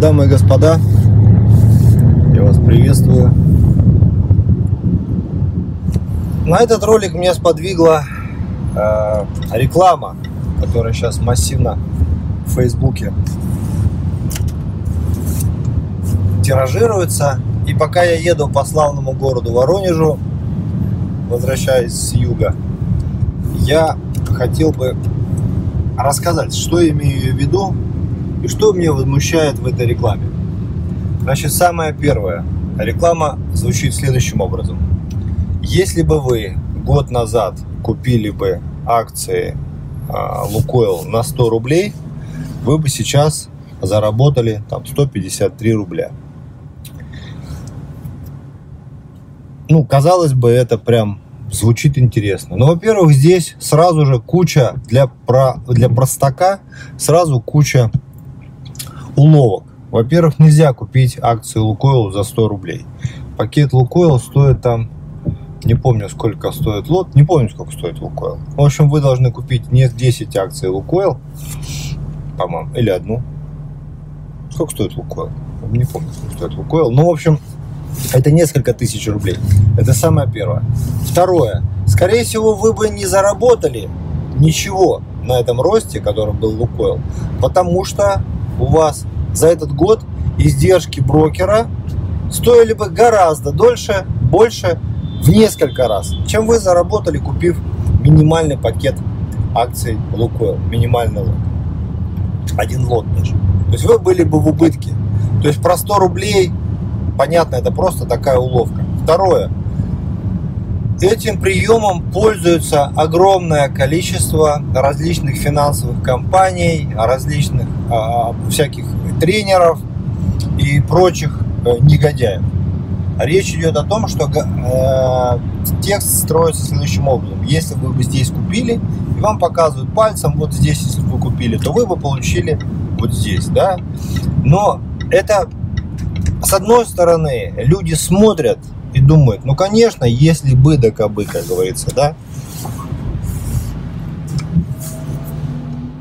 Дамы и господа, я вас приветствую. На этот ролик меня сподвигла э, реклама, которая сейчас массивно в Фейсбуке тиражируется. И пока я еду по славному городу Воронежу, возвращаясь с юга, я хотел бы рассказать, что я имею в виду и что меня возмущает в этой рекламе. Значит, самое первое. Реклама звучит следующим образом. Если бы вы год назад купили бы акции а, Лукойл на 100 рублей, вы бы сейчас заработали там 153 рубля. Ну, казалось бы, это прям звучит интересно. Но, во-первых, здесь сразу же куча для, про, для простака, сразу куча уловок. Во-первых, нельзя купить акции Лукойл за 100 рублей. Пакет Лукойл стоит там, не помню, сколько стоит лот, не помню, сколько стоит Лукойл. В общем, вы должны купить не 10 акций Лукойл, по-моему, или одну. Сколько стоит Лукойл? Не помню, сколько стоит Лукойл. Ну, в общем, это несколько тысяч рублей. Это самое первое. Второе. Скорее всего, вы бы не заработали ничего на этом росте, который был Лукойл, потому что у вас за этот год издержки брокера стоили бы гораздо дольше, больше, в несколько раз, чем вы заработали, купив минимальный пакет акций Лукойл, минимальный лот. Один лот даже. То есть вы были бы в убытке. То есть про 100 рублей понятно, это просто такая уловка. Второе. Этим приемом пользуется огромное количество различных финансовых компаний, различных всяких тренеров и прочих э, негодяев. Речь идет о том, что э, текст строится следующим образом. Если вы бы здесь купили, и вам показывают пальцем, вот здесь, если бы вы купили, то вы бы получили вот здесь, да. Но это с одной стороны, люди смотрят и думают, ну, конечно, если бы да кабы, как говорится, да.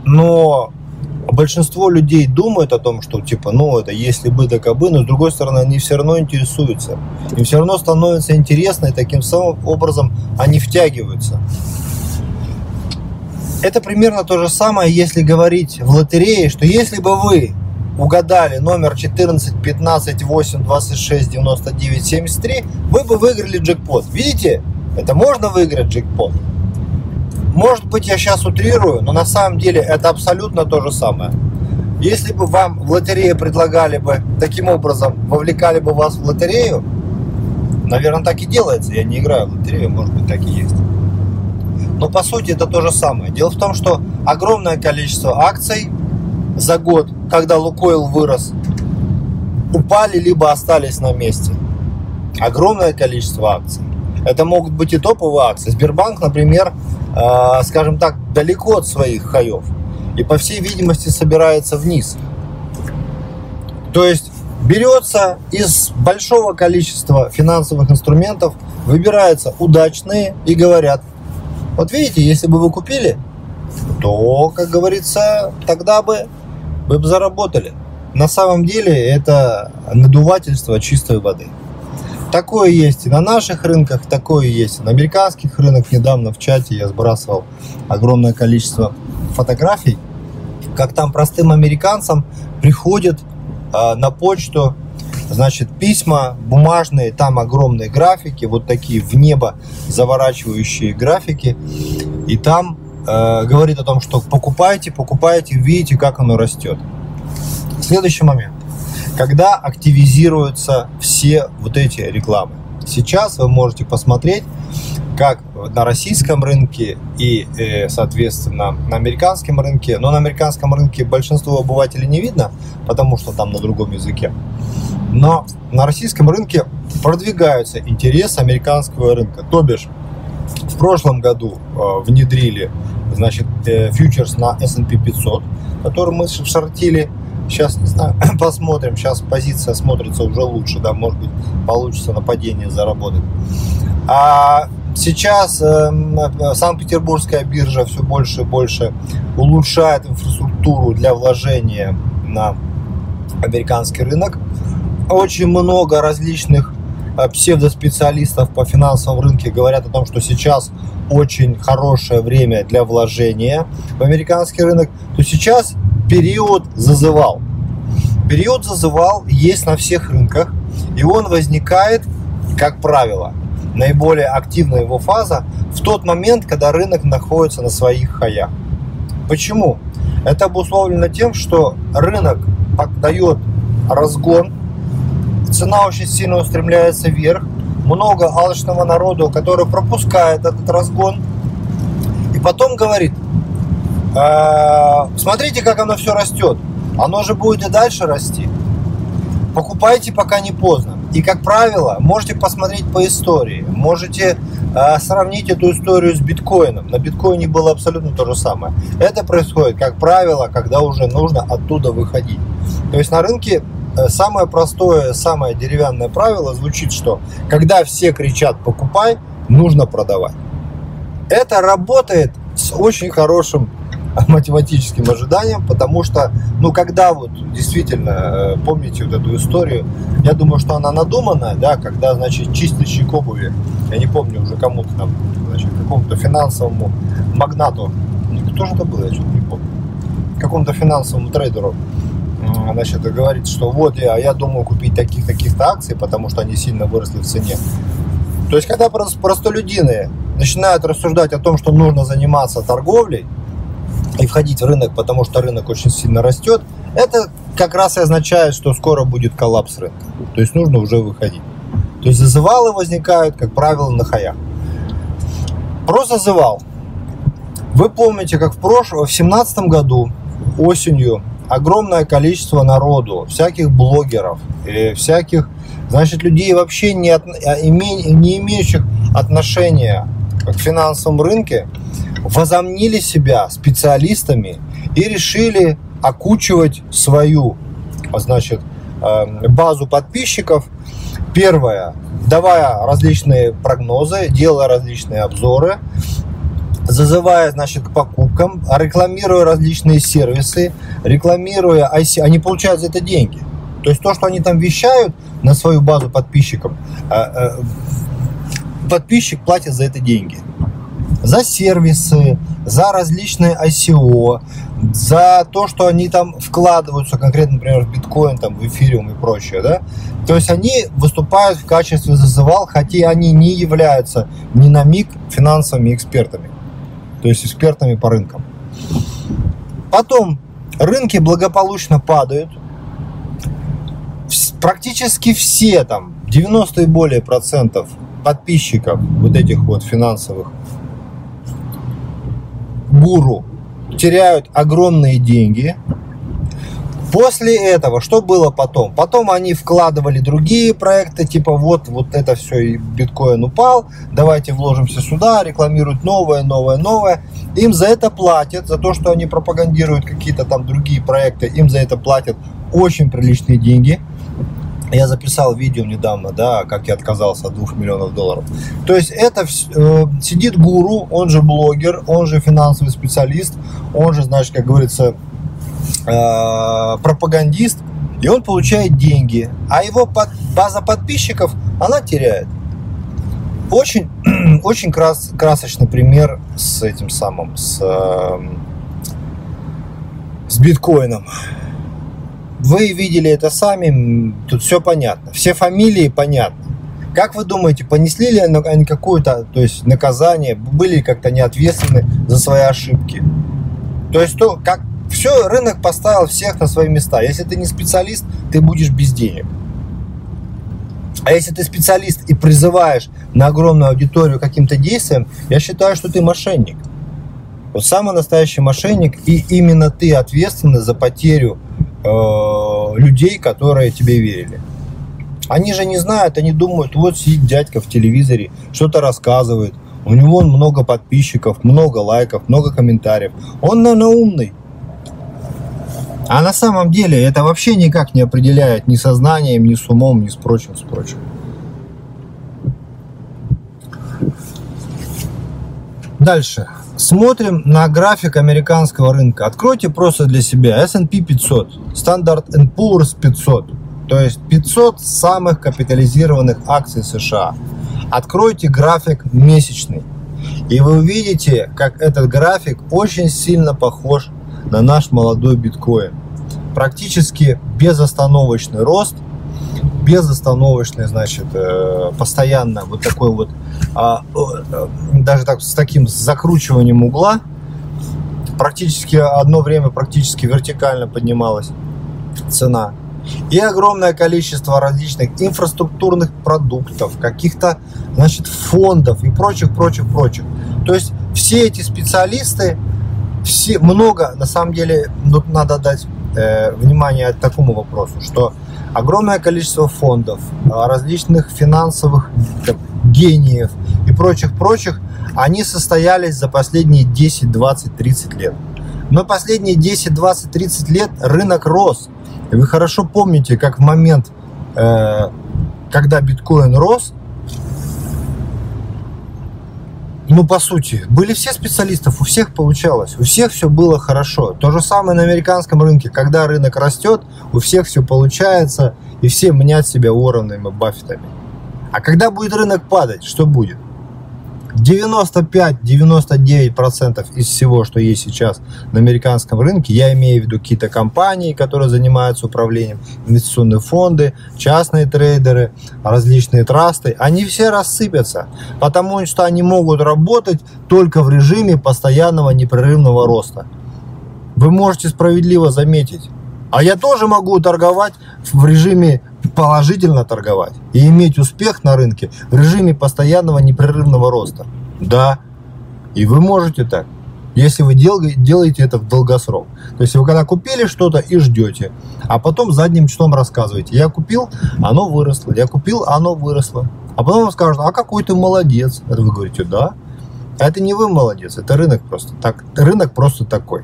Но большинство людей думают о том, что, типа, ну, это если бы да кабы, но с другой стороны, они все равно интересуются. Им все равно становится интересно, и таким самым образом они втягиваются. Это примерно то же самое, если говорить в лотерее, что если бы вы угадали номер 14, 15, 8, 26, 99, 73, вы бы выиграли джекпот. Видите? Это можно выиграть джекпот. Может быть, я сейчас утрирую, но на самом деле это абсолютно то же самое. Если бы вам в лотерее предлагали бы таким образом, вовлекали бы вас в лотерею, наверное, так и делается. Я не играю в лотерею, может быть, так и есть. Но по сути это то же самое. Дело в том, что огромное количество акций за год, когда Лукойл вырос, упали либо остались на месте. Огромное количество акций. Это могут быть и топовые акции. Сбербанк, например, скажем так, далеко от своих хаев. И по всей видимости собирается вниз. То есть берется из большого количества финансовых инструментов, выбираются удачные и говорят, вот видите, если бы вы купили, то, как говорится, тогда бы вы бы заработали. На самом деле это надувательство чистой воды. Такое есть и на наших рынках, такое есть и на американских рынках. Недавно в чате я сбрасывал огромное количество фотографий, как там простым американцам приходят э, на почту значит, письма бумажные, там огромные графики, вот такие в небо заворачивающие графики. И там Э, говорит о том, что покупайте, покупайте, видите, как оно растет. Следующий момент. Когда активизируются все вот эти рекламы. Сейчас вы можете посмотреть, как на российском рынке и, э, соответственно, на американском рынке. Но на американском рынке большинство обывателей не видно, потому что там на другом языке. Но на российском рынке продвигаются интересы американского рынка. То бишь, в прошлом году э, внедрили значит, э, фьючерс на S&P 500, который мы шортили. Сейчас, не знаю, посмотрим. Сейчас позиция смотрится уже лучше, да, может быть, получится на падение заработать. А сейчас э, Санкт-Петербургская биржа все больше и больше улучшает инфраструктуру для вложения на американский рынок. Очень много различных э, псевдоспециалистов по финансовому рынке говорят о том, что сейчас очень хорошее время для вложения в американский рынок, то сейчас период зазывал. Период зазывал есть на всех рынках, и он возникает, как правило, наиболее активная его фаза в тот момент, когда рынок находится на своих хаях. Почему? Это обусловлено тем, что рынок дает разгон, цена очень сильно устремляется вверх, много алчного народу, который пропускает этот разгон, и потом говорит, смотрите, как оно все растет, оно же будет и дальше расти. Покупайте, пока не поздно. И, как правило, можете посмотреть по истории, можете э, сравнить эту историю с биткоином. На биткоине было абсолютно то же самое. Это происходит, как правило, когда уже нужно оттуда выходить. То есть на рынке э, самое простое, самое деревянное правило звучит, что когда все кричат «покупай», нужно продавать. Это работает с очень хорошим математическим ожиданиям, потому что, ну, когда вот действительно, э, помните вот эту историю, я думаю, что она надуманная, да, когда, значит, чистильщик обуви, я не помню уже кому-то там, значит, какому-то финансовому магнату, кто же это был, я что-то не помню, какому-то финансовому трейдеру, значит, говорит, что вот я, я думаю купить таких-таких-то акций, потому что они сильно выросли в цене. То есть, когда простолюдины начинают рассуждать о том, что нужно заниматься торговлей, и входить в рынок, потому что рынок очень сильно растет, это как раз и означает, что скоро будет коллапс рынка. То есть нужно уже выходить. То есть зазывалы возникают, как правило, на хаях. Про зазывал. Вы помните, как в прошлом, в семнадцатом году осенью огромное количество народу, всяких блогеров, всяких, значит, людей вообще не, от, а, не имеющих отношения к финансовому рынке, возомнили себя специалистами и решили окучивать свою, значит, э, базу подписчиков. Первое, давая различные прогнозы, делая различные обзоры, зазывая, значит, к покупкам, рекламируя различные сервисы, рекламируя IC, они получают за это деньги. То есть то, что они там вещают на свою базу подписчиков, э, э, подписчик платит за это деньги за сервисы, за различные ICO, за то, что они там вкладываются, конкретно, например, в биткоин, там, в эфириум и прочее, да. То есть они выступают в качестве зазывал, хотя они не являются ни на миг финансовыми экспертами, то есть экспертами по рынкам. Потом рынки благополучно падают, практически все там 90 и более процентов подписчиков вот этих вот финансовых гуру теряют огромные деньги. После этого, что было потом? Потом они вкладывали другие проекты, типа вот, вот это все, и биткоин упал, давайте вложимся сюда, рекламируют новое, новое, новое. Им за это платят, за то, что они пропагандируют какие-то там другие проекты, им за это платят очень приличные деньги. Я записал видео недавно, да, как я отказался от 2 миллионов долларов. То есть это э, сидит гуру, он же блогер, он же финансовый специалист, он же, значит, как говорится, э, пропагандист, и он получает деньги, а его под, база подписчиков, она теряет. Очень, очень крас, красочный пример с этим самым, с, э, с биткоином. Вы видели это сами, тут все понятно. Все фамилии понятны. Как вы думаете, понесли ли они какое-то то есть, наказание, были как-то неответственны за свои ошибки? То есть, то, как все, рынок поставил всех на свои места. Если ты не специалист, ты будешь без денег. А если ты специалист и призываешь на огромную аудиторию каким-то действием, я считаю, что ты мошенник. Вот самый настоящий мошенник, и именно ты ответственный за потерю Э, людей, которые тебе верили. Они же не знают, они думают, вот сидит дядька в телевизоре, что-то рассказывает, у него много подписчиков, много лайков, много комментариев. Он, наверное, умный. А на самом деле это вообще никак не определяет ни сознанием, ни с умом, ни с прочим, с прочим. Дальше. Смотрим на график американского рынка. Откройте просто для себя S&P 500, Standard Poor's 500, то есть 500 самых капитализированных акций США. Откройте график месячный, и вы увидите, как этот график очень сильно похож на наш молодой биткоин. Практически безостановочный рост, безостановочный, значит, э, постоянно вот такой вот, а, даже так с таким закручиванием угла, практически одно время практически вертикально поднималась цена. И огромное количество различных инфраструктурных продуктов, каких-то, значит, фондов и прочих, прочих, прочих. То есть все эти специалисты, все, много, на самом деле, тут надо дать э, внимание такому вопросу, что огромное количество фондов, а, различных финансовых гениев и прочих-прочих, они состоялись за последние 10, 20, 30 лет. Но последние 10, 20, 30 лет рынок рос. Вы хорошо помните, как в момент, э, когда биткоин рос, ну, по сути, были все специалистов, у всех получалось, у всех все было хорошо. То же самое на американском рынке, когда рынок растет, у всех все получается, и все мнят себя Уорренами, Баффетами. А когда будет рынок падать, что будет? 95-99% из всего, что есть сейчас на американском рынке, я имею в виду какие-то компании, которые занимаются управлением, инвестиционные фонды, частные трейдеры, различные трасты, они все рассыпятся, потому что они могут работать только в режиме постоянного непрерывного роста. Вы можете справедливо заметить, а я тоже могу торговать в режиме положительно торговать и иметь успех на рынке в режиме постоянного непрерывного роста. Да, и вы можете так, если вы делаете это в долгосрок. То есть вы когда купили что-то и ждете, а потом задним числом рассказываете, я купил, оно выросло, я купил, оно выросло. А потом вам скажут, а какой ты молодец. Это вы говорите, да. Это не вы молодец, это рынок просто так. Рынок просто такой.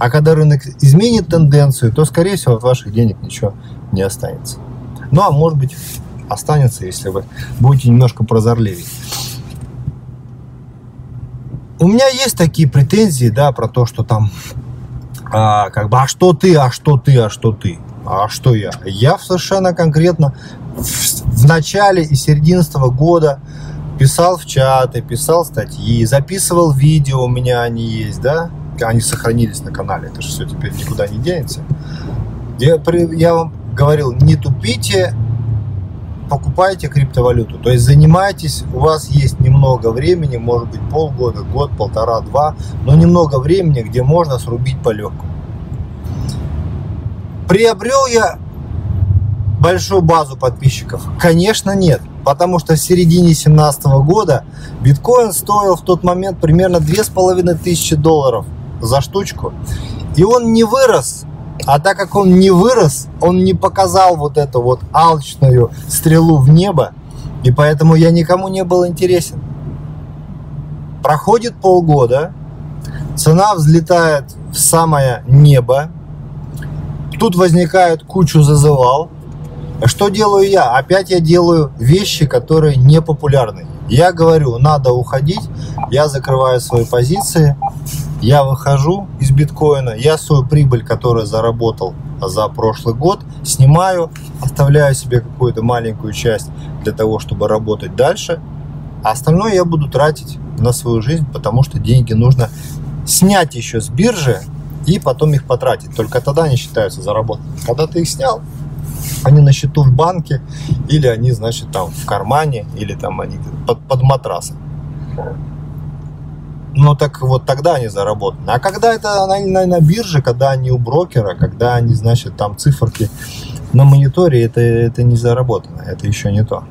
А когда рынок изменит тенденцию, то, скорее всего, от ваших денег ничего не останется. Ну, а может быть, останется, если вы будете немножко прозорливее. У меня есть такие претензии, да, про то, что там, а, как бы, а что ты, а что ты, а что ты, а что я? Я совершенно конкретно в, в начале и середине года писал в чаты, писал статьи, записывал видео, у меня они есть, да, они сохранились на канале, это же все теперь никуда не денется. Я, я вам говорил, не тупите, покупайте криптовалюту. То есть занимайтесь, у вас есть немного времени, может быть полгода, год, полтора, два, но немного времени, где можно срубить по легкому. Приобрел я большую базу подписчиков? Конечно, нет. Потому что в середине 2017 года биткоин стоил в тот момент примерно 2500 долларов за штучку. И он не вырос. А так как он не вырос, он не показал вот эту вот алчную стрелу в небо. И поэтому я никому не был интересен. Проходит полгода, цена взлетает в самое небо. Тут возникает кучу зазывал. Что делаю я? Опять я делаю вещи, которые не популярны. Я говорю, надо уходить, я закрываю свои позиции, я выхожу из биткоина, я свою прибыль, которую заработал за прошлый год, снимаю, оставляю себе какую-то маленькую часть для того, чтобы работать дальше, а остальное я буду тратить на свою жизнь, потому что деньги нужно снять еще с биржи и потом их потратить. Только тогда они считаются заработанными. Когда ты их снял, они на счету в банке, или они, значит, там в кармане, или там они под, под матрасом. Ну так вот тогда они заработаны. А когда это на, на, на бирже, когда они у брокера, когда они, значит, там циферки на мониторе, это, это не заработано, это еще не то.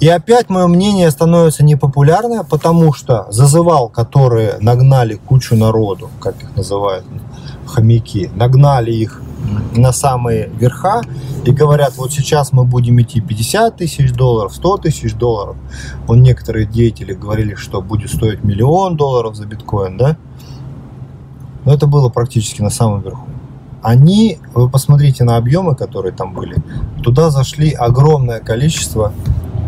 И опять мое мнение становится непопулярное, потому что зазывал, которые нагнали кучу народу, как их называют, хомяки, нагнали их на самые верха и говорят, вот сейчас мы будем идти 50 тысяч долларов, 100 тысяч долларов. Вон некоторые деятели говорили, что будет стоить миллион долларов за биткоин, да? Но это было практически на самом верху. Они, вы посмотрите на объемы, которые там были, туда зашли огромное количество,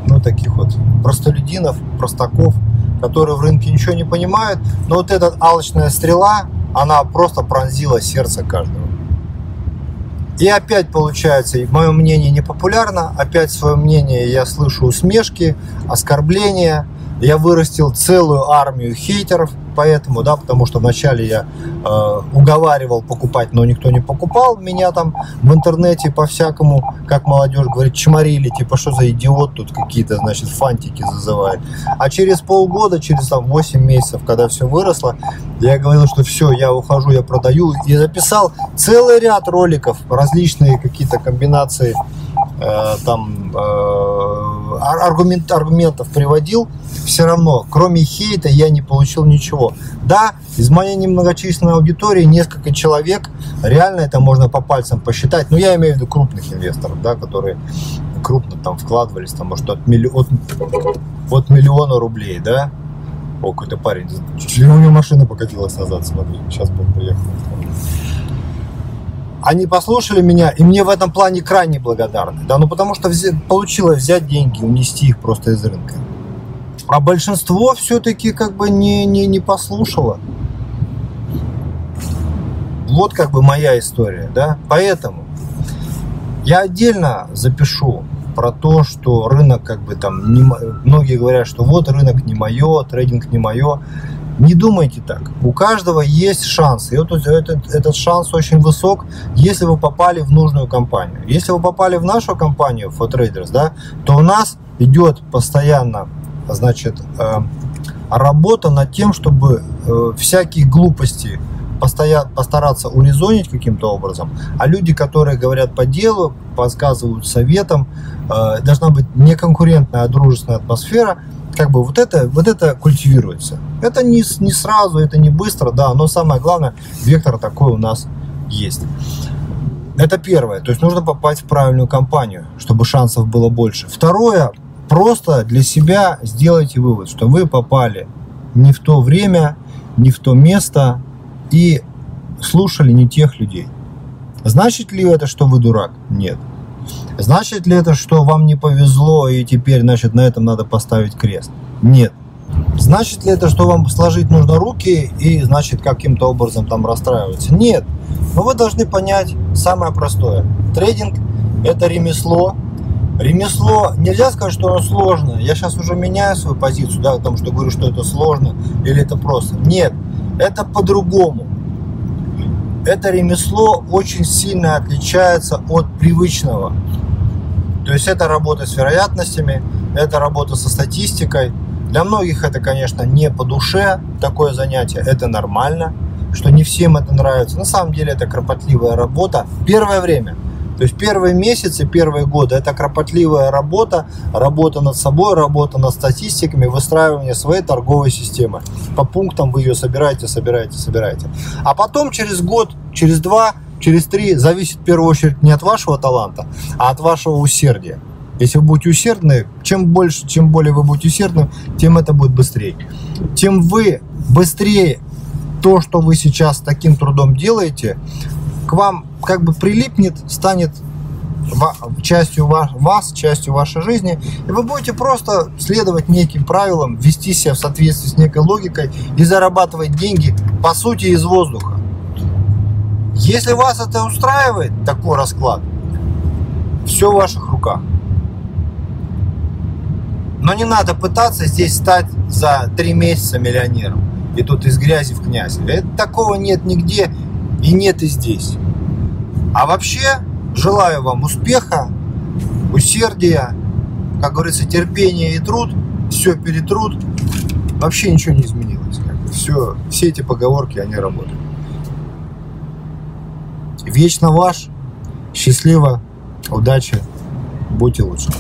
ну, таких вот простолюдинов, простаков, которые в рынке ничего не понимают, но вот эта алчная стрела, она просто пронзила сердце каждого. И опять получается, мое мнение не популярно, опять свое мнение я слышу усмешки, оскорбления. Я вырастил целую армию хейтеров, поэтому, да, потому что вначале я э, уговаривал покупать, но никто не покупал. Меня там в интернете по-всякому, как молодежь говорит, чморили, типа, что за идиот тут какие-то, значит, фантики зазывает. А через полгода, через там 8 месяцев, когда все выросло, я говорил, что все, я ухожу, я продаю. И записал целый ряд роликов, различные какие-то комбинации там э, аргумент, аргументов приводил, все равно, кроме хейта, я не получил ничего. Да, из моей немногочисленной аудитории несколько человек, реально это можно по пальцам посчитать, но я имею в виду крупных инвесторов, да, которые крупно там вкладывались, там, может, от, милли... от, от миллиона рублей, да. О, какой-то парень, у него машина покатилась назад, смотри, сейчас бы приехал они послушали меня, и мне в этом плане крайне благодарны. Да, ну потому что взять, получилось взять деньги, унести их просто из рынка. А большинство все-таки как бы не, не, не послушало. Вот как бы моя история, да. Поэтому я отдельно запишу про то, что рынок как бы там, не, многие говорят, что вот рынок не мое, трейдинг не мое. Не думайте так. У каждого есть шанс. И вот этот, этот шанс очень высок, если вы попали в нужную компанию. Если вы попали в нашу компанию, FoTraders, да, то у нас идет постоянно значит, э, работа над тем, чтобы э, всякие глупости постараться урезонить каким-то образом, а люди, которые говорят по делу, подсказывают советом, э, должна быть не конкурентная, а дружественная атмосфера – как бы вот это, вот это культивируется. Это не, не сразу, это не быстро, да, но самое главное, вектор такой у нас есть. Это первое, то есть нужно попасть в правильную компанию, чтобы шансов было больше. Второе, просто для себя сделайте вывод, что вы попали не в то время, не в то место и слушали не тех людей. Значит ли это, что вы дурак? Нет. Значит ли это, что вам не повезло и теперь, значит, на этом надо поставить крест? Нет. Значит ли это, что вам сложить нужно руки и, значит, каким-то образом там расстраиваться? Нет. Но вы должны понять самое простое. Трейдинг – это ремесло. Ремесло, нельзя сказать, что оно сложно. Я сейчас уже меняю свою позицию, да, потому что говорю, что это сложно или это просто. Нет, это по-другому это ремесло очень сильно отличается от привычного. То есть это работа с вероятностями, это работа со статистикой. Для многих это, конечно, не по душе такое занятие, это нормально, что не всем это нравится. На самом деле это кропотливая работа. Первое время – то есть первые месяцы, первые годы это кропотливая работа, работа над собой, работа над статистиками, выстраивание своей торговой системы. По пунктам вы ее собираете, собираете, собираете. А потом через год, через два, через три зависит в первую очередь не от вашего таланта, а от вашего усердия. Если вы будете усердны, чем больше, чем более вы будете усердны, тем это будет быстрее. Тем вы быстрее то, что вы сейчас таким трудом делаете, к вам как бы прилипнет, станет частью вас, частью вашей жизни, и вы будете просто следовать неким правилам, вести себя в соответствии с некой логикой и зарабатывать деньги, по сути, из воздуха. Если вас это устраивает, такой расклад, все в ваших руках. Но не надо пытаться здесь стать за три месяца миллионером. И тут из грязи в князь. Это, такого нет нигде и нет и здесь. А вообще, желаю вам успеха, усердия, как говорится, терпения и труд. Все перетрут. Вообще ничего не изменилось. Все, все эти поговорки, они работают. Вечно ваш. Счастливо. Удачи. Будьте лучше.